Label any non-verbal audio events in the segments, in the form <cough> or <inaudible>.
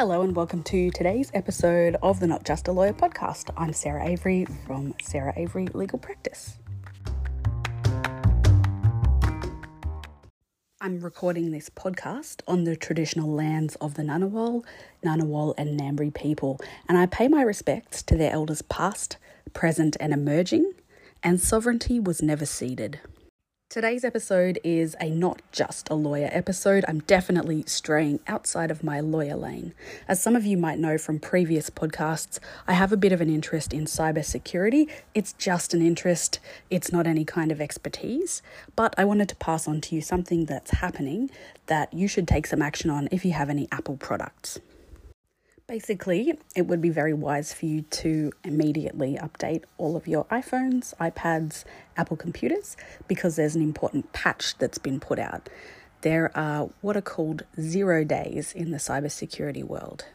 Hello, and welcome to today's episode of the Not Just a Lawyer podcast. I'm Sarah Avery from Sarah Avery Legal Practice. I'm recording this podcast on the traditional lands of the Ngunnawal, Ngunnawal, and Ngambri people, and I pay my respects to their elders past, present, and emerging, and sovereignty was never ceded. Today's episode is a not just a lawyer episode. I'm definitely straying outside of my lawyer lane. As some of you might know from previous podcasts, I have a bit of an interest in cybersecurity. It's just an interest, it's not any kind of expertise. But I wanted to pass on to you something that's happening that you should take some action on if you have any Apple products. Basically, it would be very wise for you to immediately update all of your iPhones, iPads, Apple computers because there's an important patch that's been put out. There are what are called zero days in the cybersecurity world.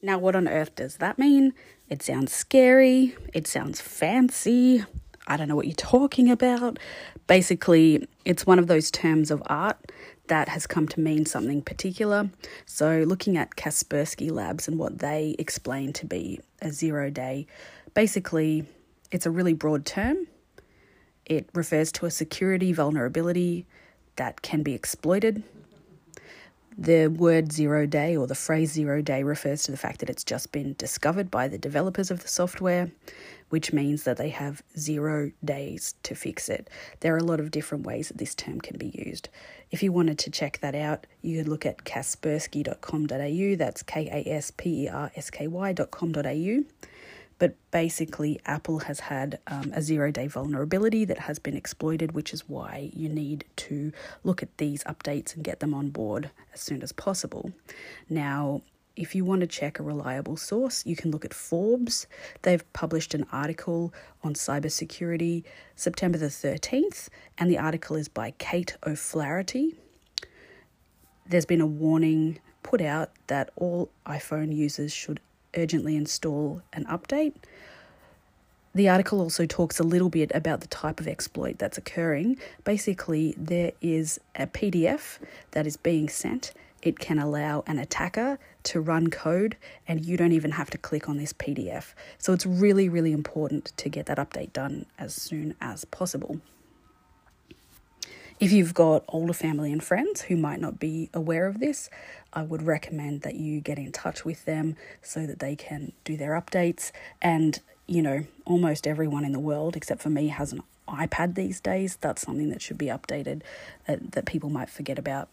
Now, what on earth does that mean? It sounds scary, it sounds fancy. I don't know what you're talking about. Basically, it's one of those terms of art that has come to mean something particular. So, looking at Kaspersky Labs and what they explain to be a zero day, basically, it's a really broad term. It refers to a security vulnerability that can be exploited. The word zero day or the phrase zero day refers to the fact that it's just been discovered by the developers of the software which means that they have zero days to fix it. There are a lot of different ways that this term can be used. If you wanted to check that out, you could look at kaspersky.com.au, that's K A S P E R S K Y.com.au. But basically, Apple has had um, a zero day vulnerability that has been exploited, which is why you need to look at these updates and get them on board as soon as possible. Now, if you want to check a reliable source, you can look at Forbes. They've published an article on cybersecurity September the 13th, and the article is by Kate O'Flaherty. There's been a warning put out that all iPhone users should urgently install an update. The article also talks a little bit about the type of exploit that's occurring. Basically, there is a PDF that is being sent it can allow an attacker to run code and you don't even have to click on this PDF. So it's really, really important to get that update done as soon as possible. If you've got older family and friends who might not be aware of this, I would recommend that you get in touch with them so that they can do their updates. And, you know, almost everyone in the world, except for me, has an iPad these days. That's something that should be updated uh, that people might forget about.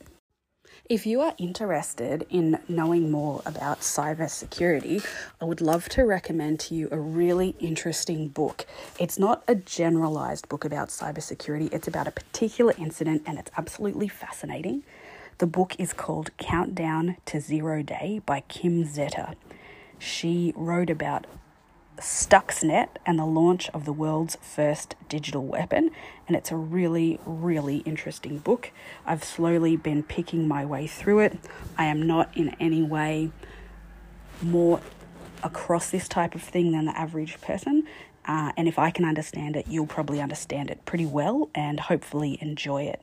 If you are interested in knowing more about cybersecurity, I would love to recommend to you a really interesting book. It's not a generalized book about cybersecurity, it's about a particular incident and it's absolutely fascinating. The book is called Countdown to Zero Day by Kim Zetter. She wrote about Stuxnet and the launch of the world's first digital weapon. And it's a really, really interesting book. I've slowly been picking my way through it. I am not in any way more across this type of thing than the average person. Uh, and if I can understand it, you'll probably understand it pretty well and hopefully enjoy it.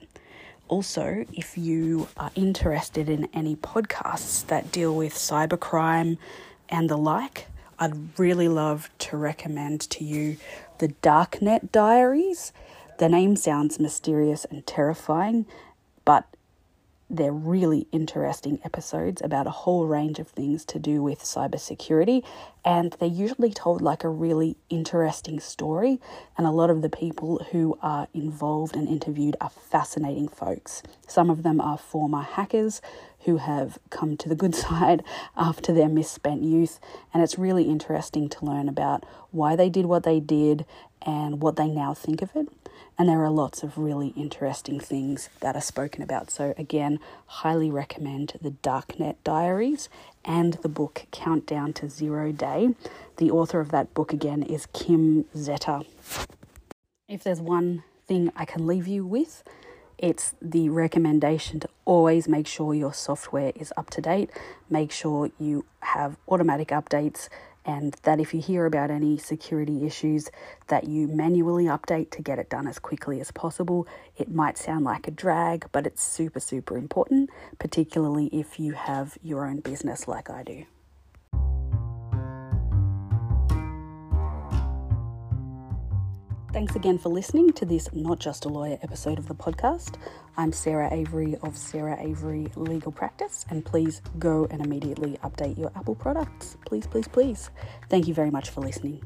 Also, if you are interested in any podcasts that deal with cybercrime and the like, I'd really love to recommend to you the Darknet Diaries. The name sounds mysterious and terrifying, they're really interesting episodes about a whole range of things to do with cybersecurity, and they're usually told like a really interesting story. And a lot of the people who are involved and interviewed are fascinating folks. Some of them are former hackers who have come to the good <laughs> side after their misspent youth, and it's really interesting to learn about why they did what they did and what they now think of it. And there are lots of really interesting things that are spoken about. So, again, highly recommend the Darknet Diaries and the book Countdown to Zero Day. The author of that book, again, is Kim Zetter. If there's one thing I can leave you with, it's the recommendation to always make sure your software is up to date. Make sure you have automatic updates and that if you hear about any security issues that you manually update to get it done as quickly as possible. It might sound like a drag, but it's super super important, particularly if you have your own business like I do. Thanks again for listening to this Not Just a Lawyer episode of the podcast. I'm Sarah Avery of Sarah Avery Legal Practice, and please go and immediately update your Apple products. Please, please, please. Thank you very much for listening.